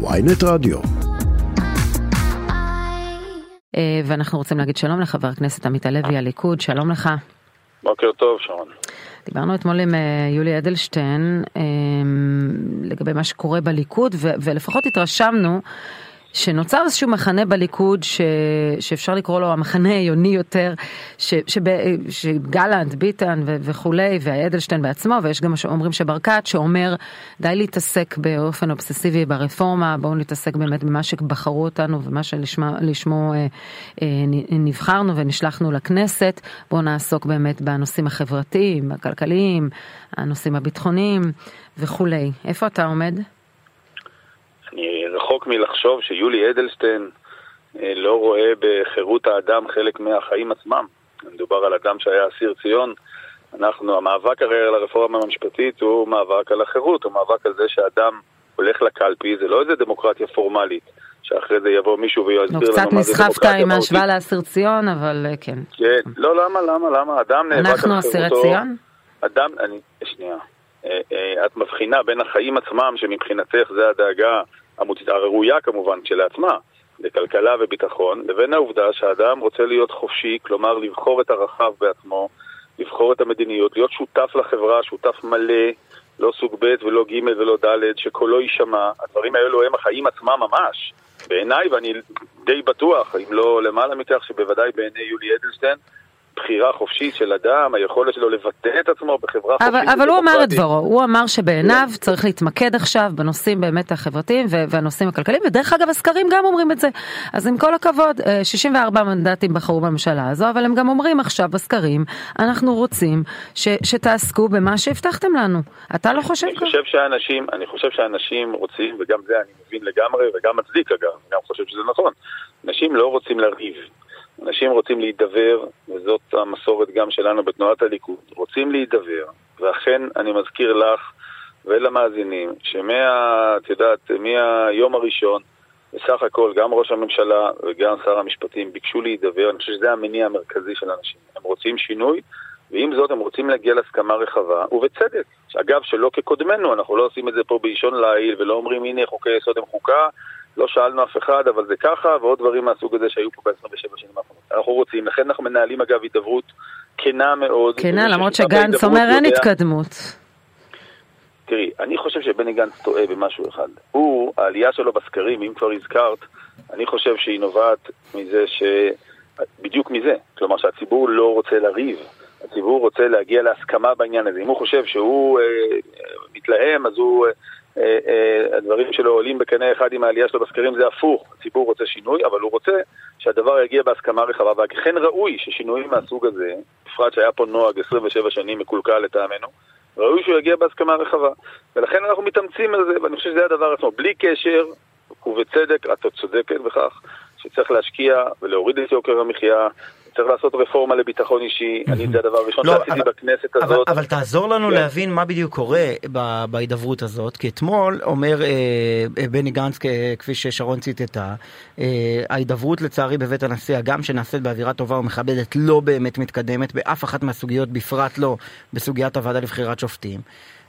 ויינט רדיו. אה, ואנחנו רוצים להגיד שלום לחבר הכנסת עמית הלוי הליכוד, שלום לך. בוקר טוב, שרון. דיברנו אתמול עם אה, יולי אדלשטיין אה, לגבי מה שקורה בליכוד, ולפחות התרשמנו שנוצר איזשהו מחנה בליכוד ש, שאפשר לקרוא לו המחנה העיוני יותר, ש, שב, שגלנט, ביטן ו, וכולי, ואדלשטיין בעצמו, ויש גם שאומרים שברקת, שאומר די להתעסק באופן אובססיבי ברפורמה, בואו נתעסק באמת במה שבחרו אותנו ומה שלשמו אה, אה, נבחרנו ונשלחנו לכנסת, בואו נעסוק באמת בנושאים החברתיים, הכלכליים, הנושאים הביטחוניים וכולי. איפה אתה עומד? מלחשוב שיולי אדלשטיין אה, לא רואה בחירות האדם חלק מהחיים עצמם. מדובר על אדם שהיה אסיר ציון. אנחנו, המאבק הרי על הרפורמה המשפטית הוא מאבק על החירות, הוא מאבק על זה שאדם הולך לקלפי, זה לא איזה דמוקרטיה פורמלית, שאחרי זה יבוא מישהו ויסביר לנו מה זה דמוקרטיה מהותית. קצת נסחפת עם ההשוואה לאסיר ציון, אבל אה, כן. כן, לא, למה, למה, למה? אדם נאבק על חירותו. אנחנו אסירי ציון? אדם, אני, שנייה. אה, את מבחינה בין החיים עצמם, שמבחינתך זה הדאגה הראויה כמובן כשלעצמה, לכלכלה וביטחון, לבין העובדה שהאדם רוצה להיות חופשי, כלומר לבחור את הרחב בעצמו, לבחור את המדיניות, להיות שותף לחברה, שותף מלא, לא סוג ב' ולא ג' ולא ד', שקולו יישמע, הדברים האלו הם החיים עצמם ממש. בעיניי, ואני די בטוח, אם לא למעלה מכך, שבוודאי בעיני יולי אדלשטיין, בחירה חופשית של אדם, היכולת שלו לבטא את עצמו בחברה אבל, חופשית. אבל הוא אמר את דברו, הוא אמר שבעיניו. צריך להתמקד עכשיו בנושאים באמת החברתיים והנושאים הכלכליים, ודרך אגב הסקרים גם אומרים את זה. אז עם כל הכבוד, 64 אה, מנדטים בחרו בממשלה הזו, אבל הם גם אומרים עכשיו בסקרים, אנחנו רוצים ש, שתעסקו במה שהבטחתם לנו. אתה לא חושב ככה? חושב שאנשים, אני חושב שאנשים רוצים, וגם זה אני מבין לגמרי, וגם מצדיק אגב, אני גם חושב שזה נכון. אנשים לא רוצים לריב. אנשים רוצים להידבר, וזאת המסורת גם שלנו בתנועת הליכוד, רוצים להידבר, ואכן אני מזכיר לך ולמאזינים, שמה, את יודעת, מהיום הראשון, בסך הכל גם ראש הממשלה וגם שר המשפטים ביקשו להידבר, אני חושב שזה המניע המרכזי של אנשים. הם רוצים שינוי, ועם זאת הם רוצים להגיע להסכמה רחבה, ובצדק. אגב, שלא כקודמנו, אנחנו לא עושים את זה פה באישון ליל, ולא אומרים הנה חוקי יסוד הם חוקה, לא שאלנו אף אחד, אבל זה ככה, ועוד דברים מהסוג הזה שהיו פה ב-27 שנים האחרונות. אנחנו רוצים, לכן אנחנו מנהלים אגב הידברות כנה מאוד. כנה, למרות שגנץ אומר אין התקדמות. תראי, אני חושב שבני גנץ טועה במשהו אחד. הוא, העלייה שלו בסקרים, אם כבר הזכרת, אני חושב שהיא נובעת מזה ש... בדיוק מזה. כלומר שהציבור לא רוצה לריב. הציבור רוצה להגיע להסכמה בעניין הזה. אם הוא חושב שהוא אה, מתלהם, אז הוא... אה, אה, אה, הדברים שלו עולים בקנה אחד עם העלייה שלו בסקרים זה הפוך, הציבור רוצה שינוי, אבל הוא רוצה שהדבר יגיע בהסכמה רחבה, וכן ראוי ששינויים מהסוג הזה, בפרט שהיה פה נוהג 27 שנים מקולקל לטעמנו, ראוי שהוא יגיע בהסכמה רחבה. ולכן אנחנו מתאמצים על זה, ואני חושב שזה הדבר עצמו. בלי קשר, ובצדק, את צודקת בכך, שצריך להשקיע ולהוריד את יוקר המחיה, צריך לעשות רפורמה לביטחון אישי, אני זה הדבר הראשון לא, שעשיתי בכנסת הזאת. אבל תעזור לנו כן. להבין מה בדיוק קורה בהידברות הזאת, כי אתמול אומר אה, אה, בני גנץ, כפי ששרון ציטטה, אה, ההידברות לצערי בבית הנשיא, הגם שנעשית באווירה טובה ומכבדת, לא באמת מתקדמת באף אחת מהסוגיות, בפרט לא בסוגיית הוועדה לבחירת שופטים.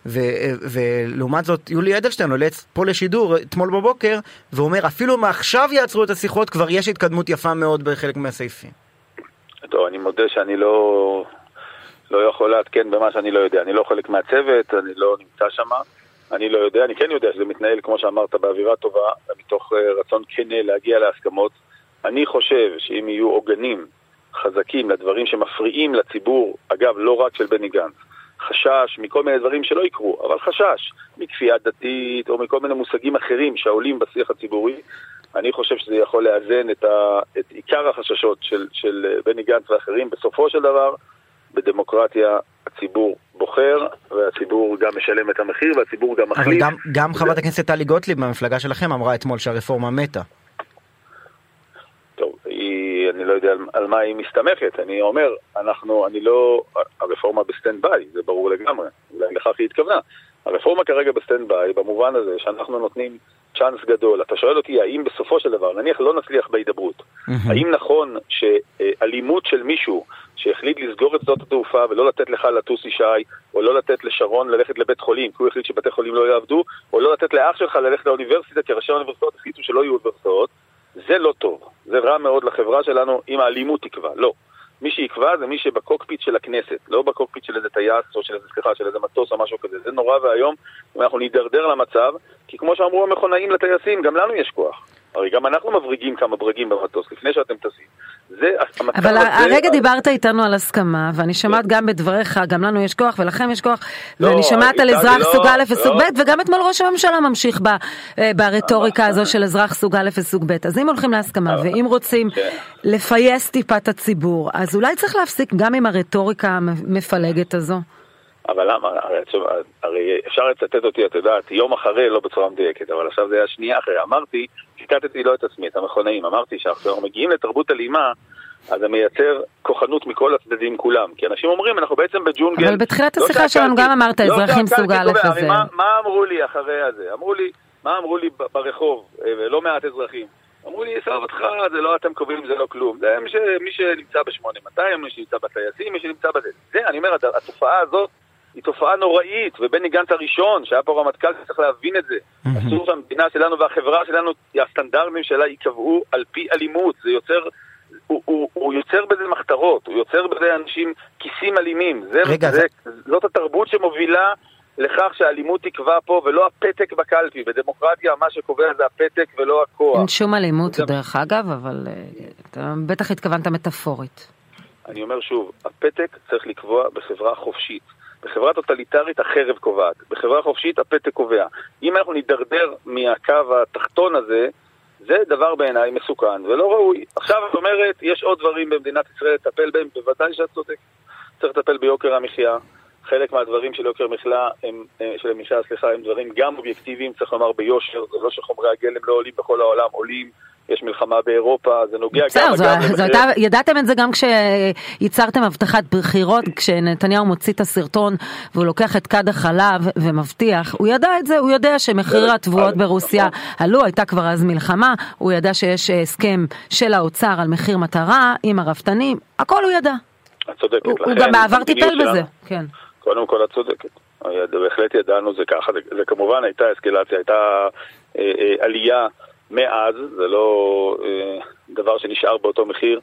ולעומת זאת יולי אדלשטיין עולה פה לשידור אתמול בבוקר ואומר אפילו מעכשיו יעצרו את השיחות כבר יש התקדמות יפה מאוד בחלק מהסעיפים. טוב, אני מודה שאני לא, לא יכול לעדכן במה שאני לא יודע. אני לא חלק מהצוות, אני לא נמצא שם. אני לא יודע, אני כן יודע שזה מתנהל, כמו שאמרת, באווירה טובה, מתוך אה, רצון כן להגיע להסכמות. אני חושב שאם יהיו עוגנים חזקים לדברים שמפריעים לציבור, אגב, לא רק של בני גנץ, חשש מכל מיני דברים שלא יקרו, אבל חשש מכפייה דתית או מכל מיני מושגים אחרים שעולים בשיח הציבורי, אני חושב שזה יכול לאזן את, ה, את עיקר החששות של, של בני גנץ ואחרים. בסופו של דבר, בדמוקרטיה הציבור בוחר, והציבור גם משלם את המחיר, והציבור גם מחליט. אבל גם, גם חברת הכנסת טלי גוטליב מהמפלגה שלכם אמרה אתמול שהרפורמה מתה. אני לא יודע על, על מה היא מסתמכת. אני אומר, אנחנו, אני לא, הרפורמה ב stand by, זה ברור לגמרי, אולי לכך היא התכוונה. הרפורמה כרגע ב stand by, במובן הזה שאנחנו נותנים צ'אנס גדול. אתה שואל אותי האם בסופו של דבר, נניח לא נצליח בהידברות, האם נכון שאלימות של מישהו שהחליט לסגור את שדות התעופה ולא לתת לך לטוס ישי, או לא לתת לשרון ללכת לבית חולים, כי הוא החליט שבתי חולים לא יעבדו, או לא לתת לאח שלך ללכת לאוניברסיטה, כי ראשי האוניברסיטאות החליטו שלא יהיו אוניברסיטאות, זה לא טוב. זה רע מאוד לחברה שלנו אם האלימות תקבע. לא. מי שיקבע זה מי שבקוקפיט של הכנסת, לא בקוקפיט של איזה טייס או של איזה, סליחה, של איזה מטוס או משהו כזה. זה נורא ואיום, אנחנו נידרדר למצב, כי כמו שאמרו המכונאים לטייסים, גם לנו יש כוח. הרי גם אנחנו מבריגים כמה ברגים במטוס לפני שאתם טסים. זה אבל הזה... הרגע דיברת איתנו על הסכמה, ואני שומעת גם בדבריך, גם לנו יש כוח ולכם יש כוח, לא, ואני שומעת על אזרח לא, סוג א' וסוג לא. ב', וגם אתמול ראש הממשלה ממשיך ב- אה, ברטוריקה הזו של אזרח סוג א' וסוג ב'. אז אם הולכים להסכמה, ואם רוצים כן. לפייס טיפה את הציבור, אז אולי צריך להפסיק גם עם הרטוריקה המפלגת הזו. אבל למה? הרי, הרי אפשר לצטט אותי, את יודעת, יום אחרי, לא בצורה מדויקת, אבל עכשיו זה היה שנייה אחרי. אמרתי, ציטטתי לא את עצמי, את המכונאים, אמרתי שאנחנו מגיעים לתרבות אלימה, אז זה מייצר כוחנות מכל הצדדים כולם. כי אנשים אומרים, אנחנו בעצם בג'ונגל. אבל בתחילת לא השיחה שלנו גם אמרת, לא אזרחים שהקלפי סוג א' וזה. מה, מה אמרו לי אחרי הזה? אמרו לי, מה אמרו לי ברחוב, אה, ולא מעט אזרחים? אמרו לי, עזוב אותך, זה לא אתם קובעים, זה לא כלום. זה מי, ש... מי שנמצא ב-8200, מי שנמצא בטייסים, מי שנמצא בזה. זה, אני אומר, הת- התופעה הזאת היא תופעה נוראית, ובני גנץ הראשון, שהיה פה רמטכ"ל, צריך להבין את זה. אסור שהמדינה שלנו והחברה שלנו, הסטנדרטים שלה ייקבעו על פי אלימות. זה יוצר... הוא, הוא, הוא יוצר בזה מחתרות, הוא יוצר בזה אנשים כיסים אלימים. זה, רגע, זה, זאת התרבות שמובילה לכך שהאלימות תקבע פה, ולא הפתק בקלפי. בדמוקרטיה מה שקובע זה הפתק ולא הכוח. אין שום אלימות זה- דרך אגב, אבל אה, אתה בטח התכוונת מטאפורית. אני אומר שוב, הפתק צריך לקבוע בחברה חופשית. בחברה טוטליטרית החרב קובעת, בחברה חופשית הפתק קובע. אם אנחנו נידרדר מהקו התחתון הזה, זה דבר בעיניי מסוכן ולא ראוי. עכשיו את אומרת, יש עוד דברים במדינת ישראל לטפל בהם, בוודאי שאת צודקת. צריך לטפל ביוקר המחיה. חלק מהדברים של יוקר מחיה הם, אה, של המחיה, סליחה, הם דברים גם אובייקטיביים, צריך לומר ביושר, זה לא שחומרי הגלם לא עולים בכל העולם, עולים, יש מלחמה באירופה, זה נוגע גם בסדר, הייתה- ידעתם את זה גם כשייצרתם הבטחת בחירות, כשנתניהו מוציא את הסרטון והוא לוקח את כד החלב ומבטיח, הוא ידע את זה, הוא יודע שמחירי בסדר, התבואות אבל- ברוסיה נכון. עלו, הייתה כבר אז מלחמה, הוא ידע שיש אה, הסכם של האוצר על מחיר מטרה עם הרפתנים, הכל הוא ידע. את צודקת. הוא הוא גם בעבר טיפל בזה, כן. קודם כל את צודקת. בהחלט ידענו זה ככה, זה, זה כמובן הייתה אסקלציה, הייתה אה, אה, עלייה מאז, זה לא אה, דבר שנשאר באותו מחיר.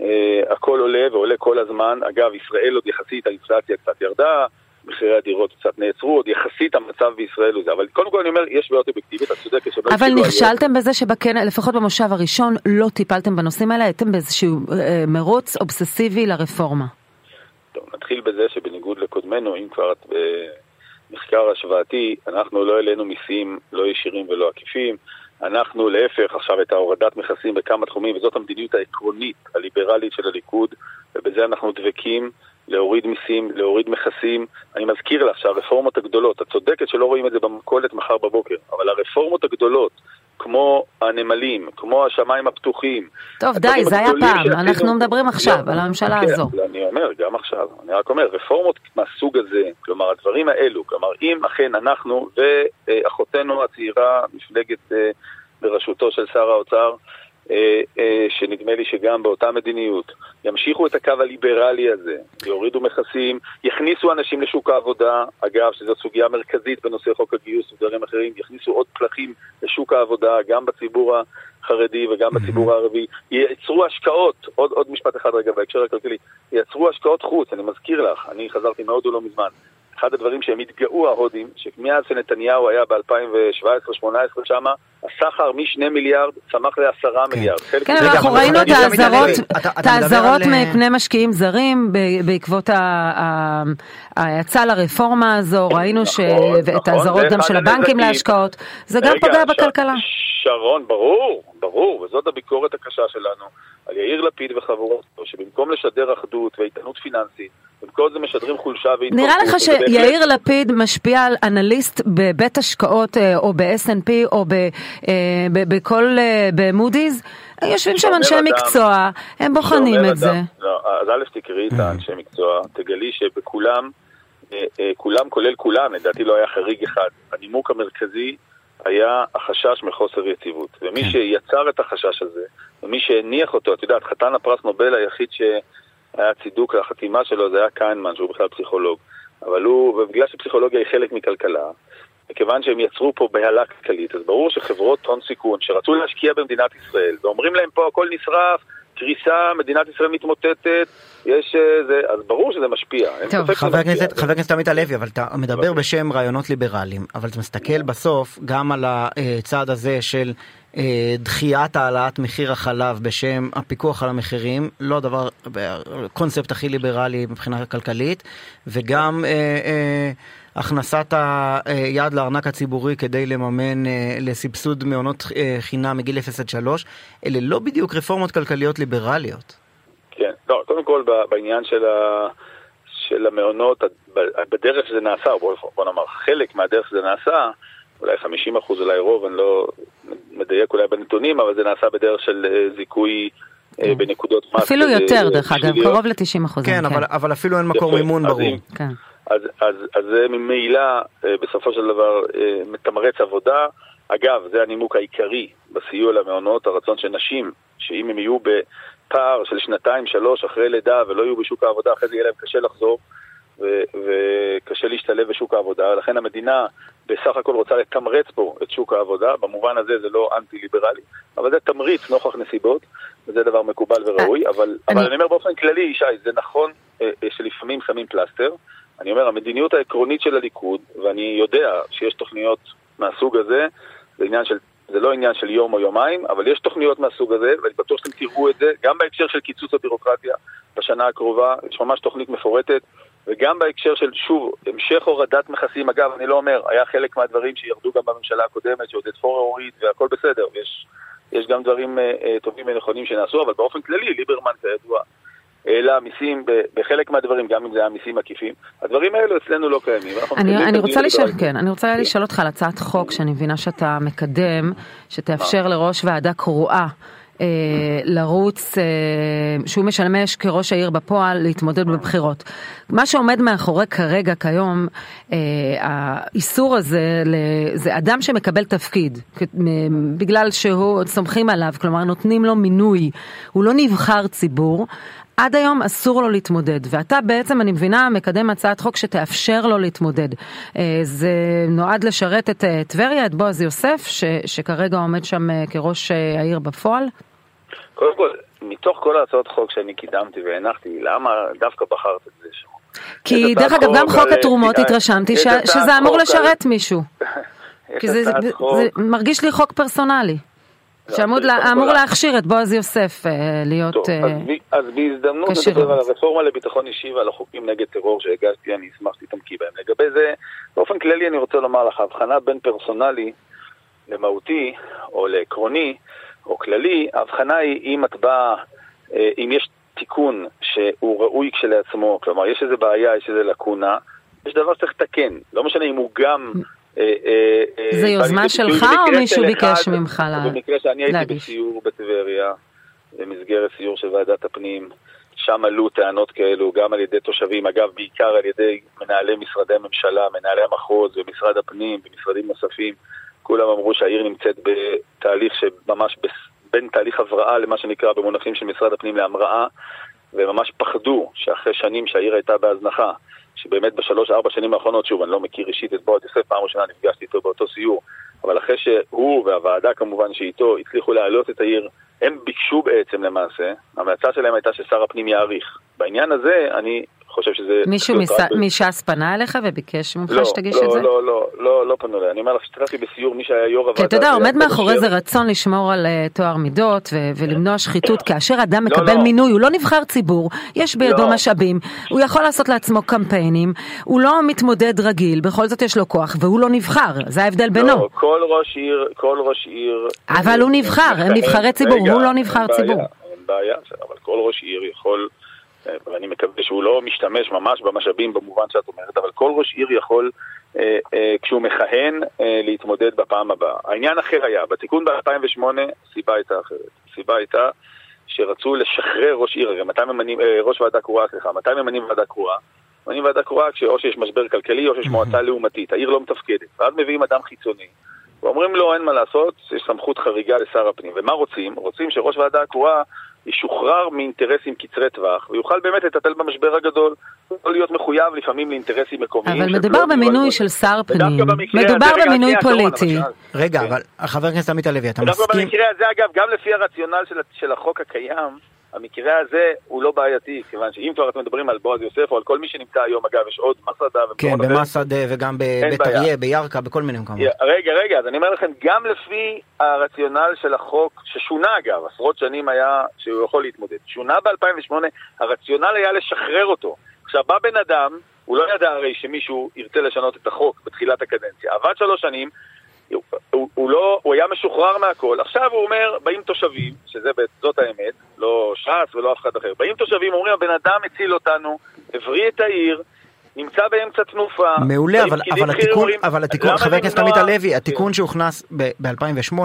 אה, הכל עולה ועולה כל הזמן. אגב, ישראל עוד יחסית, האינפלציה קצת ירדה, מחירי הדירות קצת נעצרו, עוד יחסית המצב בישראל הוא זה. אבל קודם כל אני אומר, יש בעיות אובייקטיביות, את צודקת שלא אבל. נכשלתם בזה שבכנס, לפחות במושב הראשון, לא טיפלתם בנושאים האלה, הייתם באיזשהו אה, מרוץ אובססיבי לרפורמה. טוב, נתחיל בזה שבניגוד לקודמנו, אם כבר את במחקר השוואתי, אנחנו לא העלינו מיסים לא ישירים ולא עקיפים. אנחנו להפך, עכשיו את ההורדת מכסים בכמה תחומים, וזאת המדיניות העקרונית, הליברלית של הליכוד, ובזה אנחנו דבקים, להוריד מיסים, להוריד מכסים. אני מזכיר לך שהרפורמות הגדולות, את צודקת שלא רואים את זה במכולת מחר בבוקר, אבל הרפורמות הגדולות, כמו הנמלים, כמו השמיים הפתוחים, טוב, די, זה היה פעם, שעשינו- אנחנו מדברים עכשיו לא, על הממשלה כן, הזו. אני אומר, גם עכשיו, אני רק אומר, רפורמות מהסוג הזה, כלומר הדברים האלו, כלומר אם אכן אנחנו ואחותנו הצעירה, מפלגת אה, בראשותו של שר האוצר, שנדמה לי שגם באותה מדיניות, ימשיכו את הקו הליברלי הזה, יורידו מכסים, יכניסו אנשים לשוק העבודה, אגב, שזו סוגיה מרכזית בנושא חוק הגיוס ודברים אחרים, יכניסו עוד פלחים לשוק העבודה, גם בציבור החרדי וגם בציבור הערבי, ייצרו השקעות, עוד, עוד משפט אחד רגע בהקשר הכלכלי, ייצרו השקעות חוץ, אני מזכיר לך, אני חזרתי מהודו לא מזמן, אחד הדברים שהם התגאו ההודים, שמאז שנתניהו היה ב-2017-2018 שמה, הסחר משני מיליארד צמח לעשרה מיליארד. חלק כן, מזה- אבל רגע, אנחנו אבל ראינו את גם האזהרות, את מפני משקיעים זרים בעקבות ה- ה- היצא לרפורמה הזו, ראינו ש... נכון, ואת נכון, האזהרות זה גם של הבנקים. להשקעות, זה גם רגע, פוגע ש- בכלכלה. שרון, ברור, ברור, וזאת הביקורת הקשה שלנו על יאיר לפיד וחבורתו, שבמקום לשדר אחדות ואיתנות פיננסית, במקום זה משדרים חולשה והתפרקות. נראה לך וזה בהחלט- שיאיר לפיד משפיע על אנליסט בבית השקעות אה, או ב-S&P או ב- אה, ב- בכל, אה, במודי'ס? יושבים שם אנשי אדם- מקצוע, הם בוחנים את זה. אדם- לא, אז א' תקראי את האנשי מקצוע, תגלי שבכולם כולם כולל כולם, לדעתי לא היה חריג אחד. הנימוק המרכזי היה החשש מחוסר יציבות. ומי כן. שיצר את החשש הזה, ומי שהניח אותו, את יודעת, חתן הפרס נובל היחיד שהיה צידוק לחתימה שלו זה היה קיינמן, שהוא בכלל פסיכולוג. אבל הוא, ובגלל שפסיכולוגיה היא חלק מכלכלה, מכיוון שהם יצרו פה בהלה כלכלית, אז ברור שחברות הון סיכון שרצו להשקיע במדינת ישראל, ואומרים להם פה הכל נשרף, קריסה, מדינת ישראל מתמוטטת, יש אה, זה, אז ברור שזה משפיע. טוב, חבר הכנסת, עמית הלוי, אבל אתה מדבר בשם רעיונות ליברליים, אבל אתה מסתכל בסוף גם על הצעד הזה של אה, דחיית העלאת מחיר החלב בשם הפיקוח על המחירים, לא הדבר, קונספט הכי ליברלי מבחינה כלכלית, וגם אה, אה, הכנסת היד לארנק הציבורי כדי לממן אה, לסבסוד מעונות אה, חינם מגיל 0 עד 3, אלה לא בדיוק רפורמות כלכליות ליברליות. כן, לא, קודם כל בעניין של, ה, של המעונות, בדרך שזה נעשה, בוא, בוא נאמר, חלק מהדרך שזה נעשה, אולי 50 אחוז, אולי רוב, אני לא מדייק אולי בנתונים, אבל זה נעשה בדרך של אה, זיכוי כן. בנקודות מס. אפילו יותר, דרך אגב, קרוב ל-90 אחוז. כן, כן. אבל אפילו אין מקור מימון ברור. אז, אז, אז זה ממילא אה, בסופו של דבר אה, מתמרץ עבודה. אגב, זה הנימוק העיקרי בסיוע למעונות, הרצון של נשים, שאם הם יהיו בפער של שנתיים, שלוש, אחרי לידה ולא יהיו בשוק העבודה, אחרי זה יהיה להם קשה לחזור ו- וקשה להשתלב בשוק העבודה. לכן המדינה בסך הכל רוצה לתמרץ פה את שוק העבודה, במובן הזה זה לא אנטי-ליברלי, אבל זה תמריץ נוכח נסיבות, וזה דבר מקובל וראוי, אבל, אני... אבל אני אומר באופן כללי, ישי, זה נכון שלפעמים שמים פלסטר, אני אומר, המדיניות העקרונית של הליכוד, ואני יודע שיש תוכניות מהסוג הזה, זה, עניין של, זה לא עניין של יום או יומיים, אבל יש תוכניות מהסוג הזה, ואני בטוח שאתם תראו את זה, גם בהקשר של קיצוץ הבירוקרטיה בשנה הקרובה, יש ממש תוכנית מפורטת, וגם בהקשר של, שוב, המשך הורדת מכסים, אגב, אני לא אומר, היה חלק מהדברים שירדו גם בממשלה הקודמת, שעודד פורר הוריד, והכל בסדר, ויש יש גם דברים uh, uh, טובים ונכונים שנעשו, אבל באופן כללי, ליברמן, כידוע, העלה מיסים בחלק מהדברים, גם אם זה היה מיסים עקיפים. הדברים האלו אצלנו לא קיימים. אני, אני רוצה לשאול, כן, אני רוצה כן. לשאול אותך על הצעת חוק שאני מבינה שאתה מקדם, שתאפשר לראש ועדה קרואה. אה, לרוץ, אה, שהוא משמש כראש העיר בפועל, להתמודד בבחירות. מה שעומד מאחורי כרגע, כיום, אה, האיסור הזה, זה אדם שמקבל תפקיד, בגלל שהוא, סומכים עליו, כלומר נותנים לו מינוי, הוא לא נבחר ציבור, עד היום אסור לו להתמודד, ואתה בעצם, אני מבינה, מקדם הצעת חוק שתאפשר לו להתמודד. אה, זה נועד לשרת את אה, טבריה, את בועז יוסף, ש, שכרגע עומד שם אה, כראש העיר בפועל? קודם כל, מתוך כל ההצעות חוק שאני קידמתי והנחתי, למה דווקא בחרת את זה שם? כי דרך אגב, גם חוק התרומות התרשמתי שזה אמור לשרת מישהו. כי זה מרגיש לי חוק פרסונלי. שאמור להכשיר את בועז יוסף אה, להיות כשיר. אה, אז בהזדמנות נדבר על הרפורמה לביטחון אישי ועל החוקים נגד טרור שהגשתי, אני אשמח שתתעמקי בהם. לגבי זה, באופן כללי אני רוצה לומר לך, הבחנה בין פרסונלי למהותי או לעקרוני או כללי, ההבחנה היא אם את באה, אה, אם יש תיקון שהוא ראוי כשלעצמו, כלומר יש איזה בעיה, יש איזה לקונה, יש דבר שצריך לתקן, לא משנה אם הוא גם... אה, אה, אה, זה יוזמה שלך או מישהו ביקש ממך להגיש? במקרה שאני הייתי בסיור בטבריה, במסגרת סיור של ועדת הפנים, שם עלו טענות כאלו גם על ידי תושבים, אגב בעיקר על ידי מנהלי משרדי הממשלה, מנהלי המחוז ומשרד הפנים ומשרדים נוספים, כולם אמרו שהעיר נמצאת בתהליך שממש בין תהליך הבראה למה שנקרא במונחים של משרד הפנים להמראה, וממש פחדו שאחרי שנים שהעיר הייתה בהזנחה, שבאמת בשלוש-ארבע שנים האחרונות, שוב, אני לא מכיר אישית את בועז יוסף, פעם ראשונה נפגשתי איתו באותו סיור, אבל אחרי שהוא והוועדה כמובן שאיתו הצליחו להעלות את העיר, הם ביקשו בעצם למעשה, ההמלצה שלהם הייתה ששר הפנים יאריך. בעניין הזה, אני חושב שזה... מישהו מש"ס פנה אליך וביקש ממך לא, שתגיש לא, את זה? לא, לא, לא, לא פנו אליי. אני אומר לך, השתתפתי בסיור, מי שהיה יו"ר הוועדה... כי אתה יודע, עומד מאחורי זה רצון לשמור על טוהר מידות ולמנוע שחיתות. כאשר אדם לא, מקבל לא. מינוי, הוא לא נבחר ציבור, יש בידו לא. משאבים, הוא יכול לעשות לעצמו קמפיינים, הוא לא מתמודד רגיל, בכל זאת יש לו כוח, והוא לא נבחר, זה ההבדל בינו. לא, כל ראש עיר, כל ראש עיר... אבל הוא נבחר, הם נבחרי ציבור, הוא לא נבחר ציבור. בעיה, אבל כל ראש עיר יכול... שהוא לא משתמש ממש במשאבים במובן שאת אומרת, אבל כל ראש עיר יכול, אה, אה, כשהוא מכהן, אה, להתמודד בפעם הבאה. העניין אחר היה, בתיקון ב-2008, הסיבה הייתה אחרת. הסיבה הייתה שרצו לשחרר ראש עיר, הרי מתי ממנים, אה, ראש ועדה קרואה, סליחה, מתי ממנים ועדה קרואה? ממנים ועדה קרואה כשאו שיש משבר כלכלי או שיש מועצה לעומתית, העיר לא מתפקדת. ואז מביאים אדם חיצוני, ואומרים לו אין מה לעשות, יש סמכות חריגה לשר הפנים. ומה רוצים? רוצים שראש ועדה קרואה ישוחרר מאינטרסים קצרי טווח, ויוכל באמת לטפל במשבר הגדול, לא להיות מחויב לפעמים לאינטרסים מקומיים. אבל מדובר במינוי של שר פנים, מדובר במינוי פוליטי. רגע, אבל חבר הכנסת עמית הלוי, אתה מסכים? ודווקא במקרה הזה, אגב, גם לפי הרציונל של החוק הקיים, המקרה הזה הוא לא בעייתי, כיוון שאם כבר אתם מדברים על בועז יוסף או על כל מי שנמצא היום, אגב, יש עוד מסעדה כן, במסעדה וגם בבית אריה, בירכא, בכל מיני מקומות. רגע, רגע, אז אני אומר לכם, גם לפי הרציונל של החוק, ששונה אגב, עשרות שנים היה שהוא יכול להתמודד, שונה ב-2008, הרציונל היה לשחרר אותו. עכשיו, בא בן אדם, הוא לא ידע הרי שמישהו ירצה לשנות את החוק בתחילת הקדנציה, עבד שלוש שנים, הוא, הוא, לא, הוא היה משוחרר מהכל, עכשיו הוא אומר, באים תושבים, שזאת האמת, לא ש"ס ולא אף אחד אחר, באים תושבים, אומרים, הבן אדם הציל אותנו, הבריא את העיר, נמצא באמצע תנופה. מעולה, אבל, אבל התיקון, אבל התיקון, חבר הכנסת עמית הלוי, התיקון שהוכנס ב-2008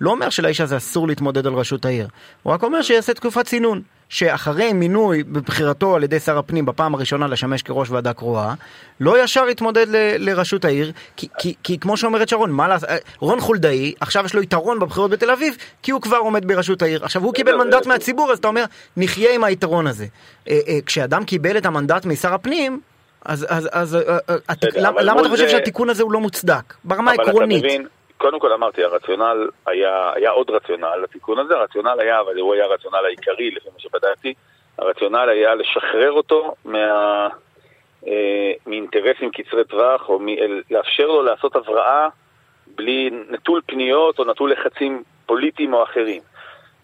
לא אומר שלאיש הזה אסור להתמודד על ראשות העיר. הוא רק אומר שיעשה תקופת צינון. שאחרי מינוי בבחירתו על ידי שר הפנים בפעם הראשונה לשמש כראש ועדה קרואה, לא ישר יתמודד ל, לראשות העיר, כי, כי, כי כמו שאומרת שרון, מה לעשות, רון חולדאי, עכשיו יש לו יתרון בבחירות בתל אביב, כי הוא כבר עומד בראשות העיר. עכשיו הוא קיבל מנדט מהציבור, אז אתה אומר, נחיה עם היתרון הזה. כשאדם קיבל את המנדט משר הפנים, אז, אז, אז למה, למה אתה חושב שהתיקון הזה הוא לא מוצדק? ברמה העקרונית. קודם כל אמרתי, הרציונל היה, היה עוד רציונל לתיקון הזה, הרציונל היה, אבל הוא היה הרציונל העיקרי לפי מה שבדקתי, הרציונל היה לשחרר אותו מה, אה, מאינטרסים קצרי טווח, או מ, לאפשר לו לעשות הבראה בלי נטול פניות או נטול לחצים פוליטיים או אחרים.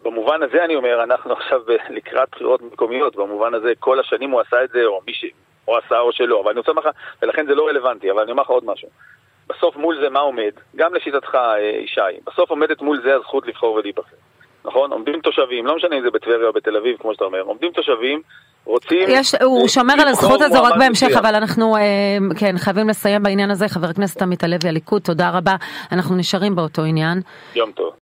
במובן הזה אני אומר, אנחנו עכשיו לקראת בחירות מקומיות, במובן הזה כל השנים הוא עשה את זה, או מי ש... או עשה או שלא, אבל אני רוצה לומר לך, ולכן זה לא רלוונטי, אבל אני אומר לך עוד משהו. בסוף מול זה מה עומד? גם לשיטתך, אה, ישי, בסוף עומדת מול זה הזכות לבחור ולהיבחר. נכון? עומדים תושבים, לא משנה אם זה בטבריה או בתל אביב, כמו שאתה אומר, עומדים תושבים, רוצים... יש, הוא שומר על הזכות הזו רק בהמשך, אבל אנחנו אה, כן, חייבים לסיים בעניין הזה. חבר הכנסת עמית הלוי, הליכוד, תודה רבה. אנחנו נשארים באותו עניין. יום טוב.